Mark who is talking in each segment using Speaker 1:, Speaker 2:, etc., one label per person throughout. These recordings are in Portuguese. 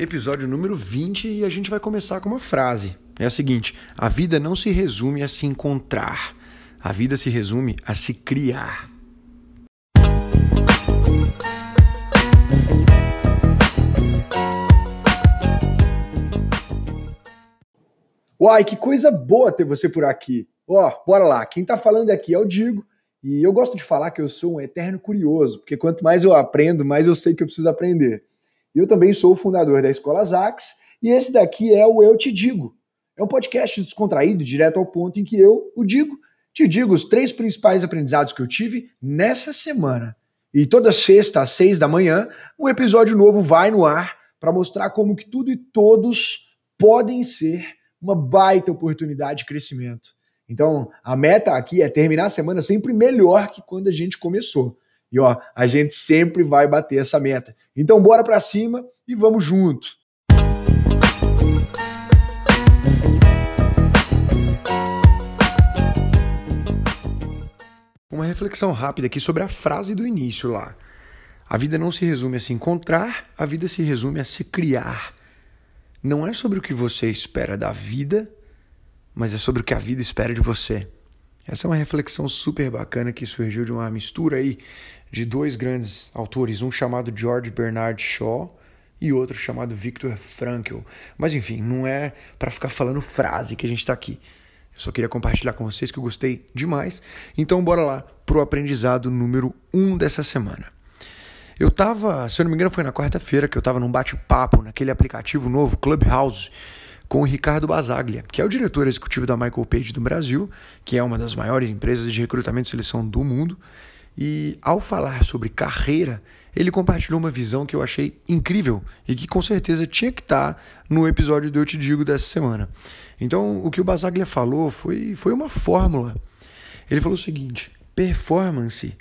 Speaker 1: Episódio número 20 e a gente vai começar com uma frase. É a seguinte: a vida não se resume a se encontrar, a vida se resume a se criar.
Speaker 2: Uai, que coisa boa ter você por aqui. Ó, bora lá. Quem tá falando aqui é o Digo. E eu gosto de falar que eu sou um eterno curioso, porque quanto mais eu aprendo, mais eu sei que eu preciso aprender. Eu também sou o fundador da Escola Zax e esse daqui é o Eu Te Digo. É um podcast descontraído, direto ao ponto em que eu, o digo, te digo os três principais aprendizados que eu tive nessa semana. E toda sexta às seis da manhã, um episódio novo vai no ar para mostrar como que tudo e todos podem ser uma baita oportunidade de crescimento. Então, a meta aqui é terminar a semana sempre melhor que quando a gente começou. E ó, a gente sempre vai bater essa meta. Então bora para cima e vamos junto.
Speaker 1: Uma reflexão rápida aqui sobre a frase do início lá. A vida não se resume a se encontrar, a vida se resume a se criar. Não é sobre o que você espera da vida, mas é sobre o que a vida espera de você. Essa é uma reflexão super bacana que surgiu de uma mistura aí de dois grandes autores, um chamado George Bernard Shaw e outro chamado Viktor Frankl. Mas enfim, não é para ficar falando frase que a gente está aqui. Eu só queria compartilhar com vocês que eu gostei demais. Então bora lá pro aprendizado número um dessa semana. Eu tava, se eu não me engano, foi na quarta-feira que eu tava num bate-papo naquele aplicativo novo, Clubhouse com o Ricardo Basaglia, que é o diretor executivo da Michael Page do Brasil, que é uma das maiores empresas de recrutamento e seleção do mundo. E ao falar sobre carreira, ele compartilhou uma visão que eu achei incrível e que com certeza tinha que estar no episódio do Eu Te Digo dessa semana. Então, o que o Basaglia falou foi, foi uma fórmula. Ele falou o seguinte: performance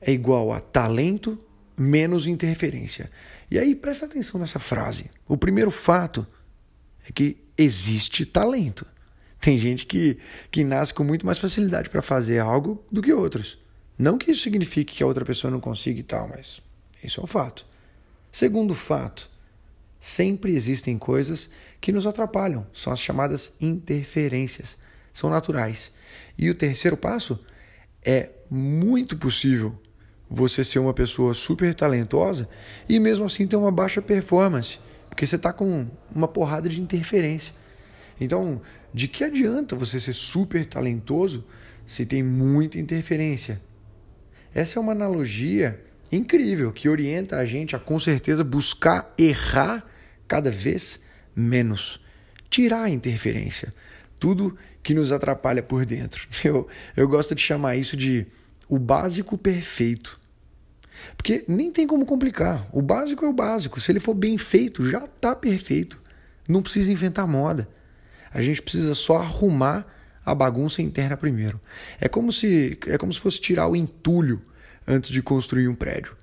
Speaker 1: é igual a talento menos interferência. E aí, presta atenção nessa frase. O primeiro fato é que existe talento. Tem gente que, que nasce com muito mais facilidade para fazer algo do que outros. Não que isso signifique que a outra pessoa não consiga e tal, mas isso é um fato. Segundo fato, sempre existem coisas que nos atrapalham, são as chamadas interferências, são naturais. E o terceiro passo é muito possível você ser uma pessoa super talentosa e mesmo assim ter uma baixa performance. Porque você está com uma porrada de interferência. Então, de que adianta você ser super talentoso se tem muita interferência? Essa é uma analogia incrível que orienta a gente a com certeza buscar errar cada vez menos, tirar a interferência, tudo que nos atrapalha por dentro. Eu, eu gosto de chamar isso de o básico perfeito. Porque nem tem como complicar. O básico é o básico. Se ele for bem feito, já está perfeito. Não precisa inventar moda. A gente precisa só arrumar a bagunça interna primeiro. É como se é como se fosse tirar o entulho antes de construir um prédio.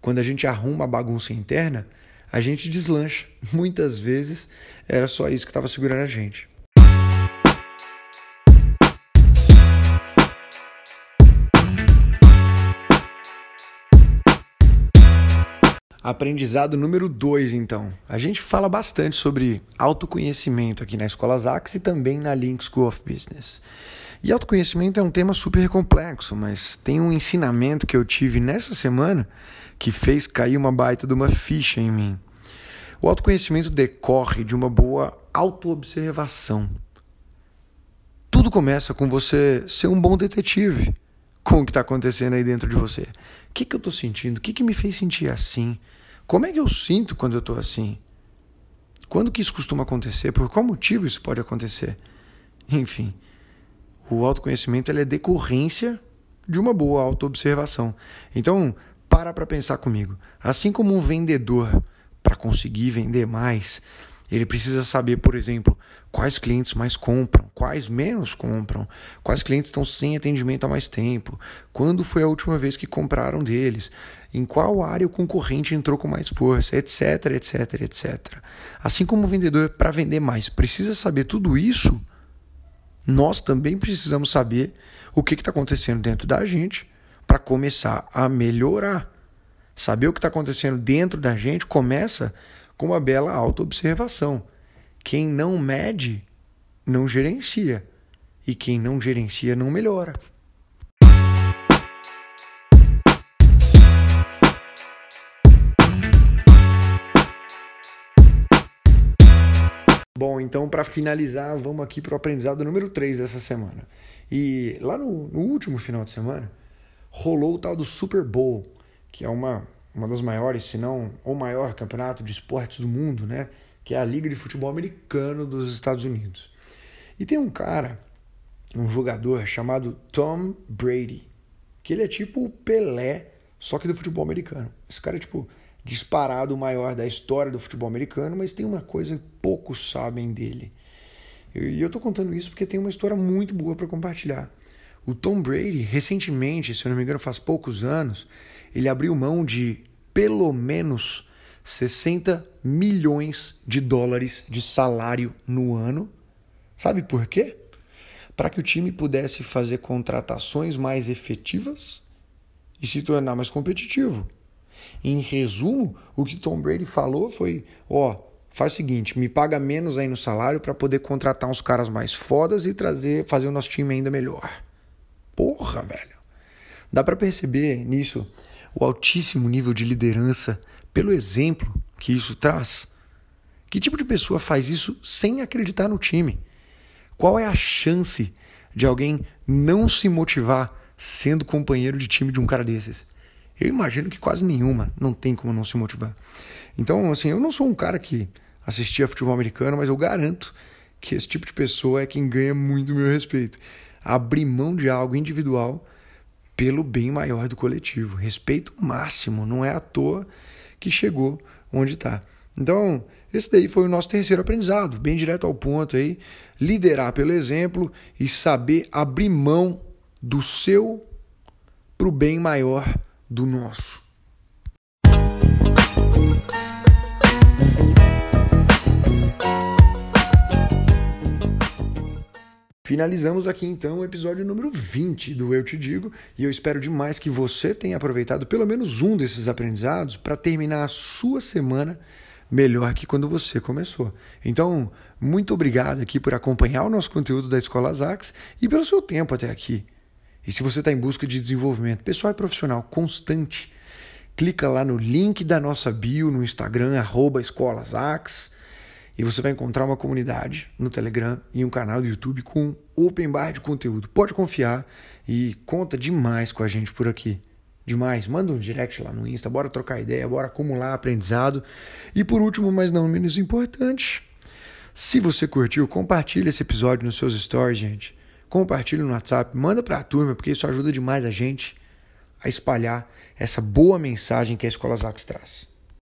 Speaker 1: Quando a gente arruma a bagunça interna, a gente deslancha. Muitas vezes era só isso que estava segurando a gente. Aprendizado número 2, então. A gente fala bastante sobre autoconhecimento aqui na Escola Zax e também na Link School of Business. E autoconhecimento é um tema super complexo, mas tem um ensinamento que eu tive nessa semana que fez cair uma baita de uma ficha em mim. O autoconhecimento decorre de uma boa autoobservação. Tudo começa com você ser um bom detetive com o que está acontecendo aí dentro de você. O que, que eu estou sentindo? O que, que me fez sentir assim? Como é que eu sinto quando eu estou assim? Quando que isso costuma acontecer? Por qual motivo isso pode acontecer? Enfim, o autoconhecimento é decorrência de uma boa autoobservação. Então, para para pensar comigo. Assim como um vendedor, para conseguir vender mais, ele precisa saber, por exemplo, quais clientes mais compram, quais menos compram, quais clientes estão sem atendimento há mais tempo, quando foi a última vez que compraram deles, em qual área o concorrente entrou com mais força, etc, etc, etc. Assim como o vendedor, para vender mais, precisa saber tudo isso, nós também precisamos saber o que está acontecendo dentro da gente para começar a melhorar. Saber o que está acontecendo dentro da gente começa com uma bela autoobservação. Quem não mede, não gerencia. E quem não gerencia, não melhora. Bom, então para finalizar, vamos aqui para o aprendizado número 3 dessa semana. E lá no, no, último final de semana, rolou o tal do Super Bowl, que é uma, uma das maiores, se não o maior campeonato de esportes do mundo, né? Que é a Liga de Futebol Americano dos Estados Unidos. E tem um cara, um jogador chamado Tom Brady, que ele é tipo o Pelé, só que do futebol americano. Esse cara é tipo disparado o maior da história do futebol americano, mas tem uma coisa que poucos sabem dele. E eu estou contando isso porque tem uma história muito boa para compartilhar. O Tom Brady, recentemente, se eu não me engano, faz poucos anos, ele abriu mão de pelo menos 60 milhões de dólares de salário no ano. Sabe por quê? Para que o time pudesse fazer contratações mais efetivas e se tornar mais competitivo. Em resumo, o que Tom Brady falou foi: ó, faz o seguinte, me paga menos aí no salário para poder contratar uns caras mais fodas e trazer, fazer o nosso time ainda melhor. Porra, velho. Dá para perceber nisso o altíssimo nível de liderança pelo exemplo que isso traz. Que tipo de pessoa faz isso sem acreditar no time? Qual é a chance de alguém não se motivar sendo companheiro de time de um cara desses? Eu imagino que quase nenhuma, não tem como não se motivar. Então, assim, eu não sou um cara que assistia futebol americano, mas eu garanto que esse tipo de pessoa é quem ganha muito meu respeito. Abrir mão de algo individual pelo bem maior do coletivo. Respeito máximo, não é à toa que chegou onde está. Então, esse daí foi o nosso terceiro aprendizado, bem direto ao ponto aí, liderar pelo exemplo e saber abrir mão do seu para o bem maior do nosso. Finalizamos aqui então o episódio número 20 do Eu Te Digo e eu espero demais que você tenha aproveitado pelo menos um desses aprendizados para terminar a sua semana melhor que quando você começou. Então, muito obrigado aqui por acompanhar o nosso conteúdo da Escola Zax e pelo seu tempo até aqui. E se você está em busca de desenvolvimento pessoal e profissional constante, clica lá no link da nossa bio no Instagram, arroba escolasax, e você vai encontrar uma comunidade no Telegram e um canal do YouTube com open bar de conteúdo. Pode confiar e conta demais com a gente por aqui. Demais. Manda um direct lá no Insta, bora trocar ideia, bora acumular aprendizado. E por último, mas não menos importante, se você curtiu, compartilhe esse episódio nos seus stories, gente compartilha no WhatsApp, manda para a turma, porque isso ajuda demais a gente a espalhar essa boa mensagem que a Escola Zax traz.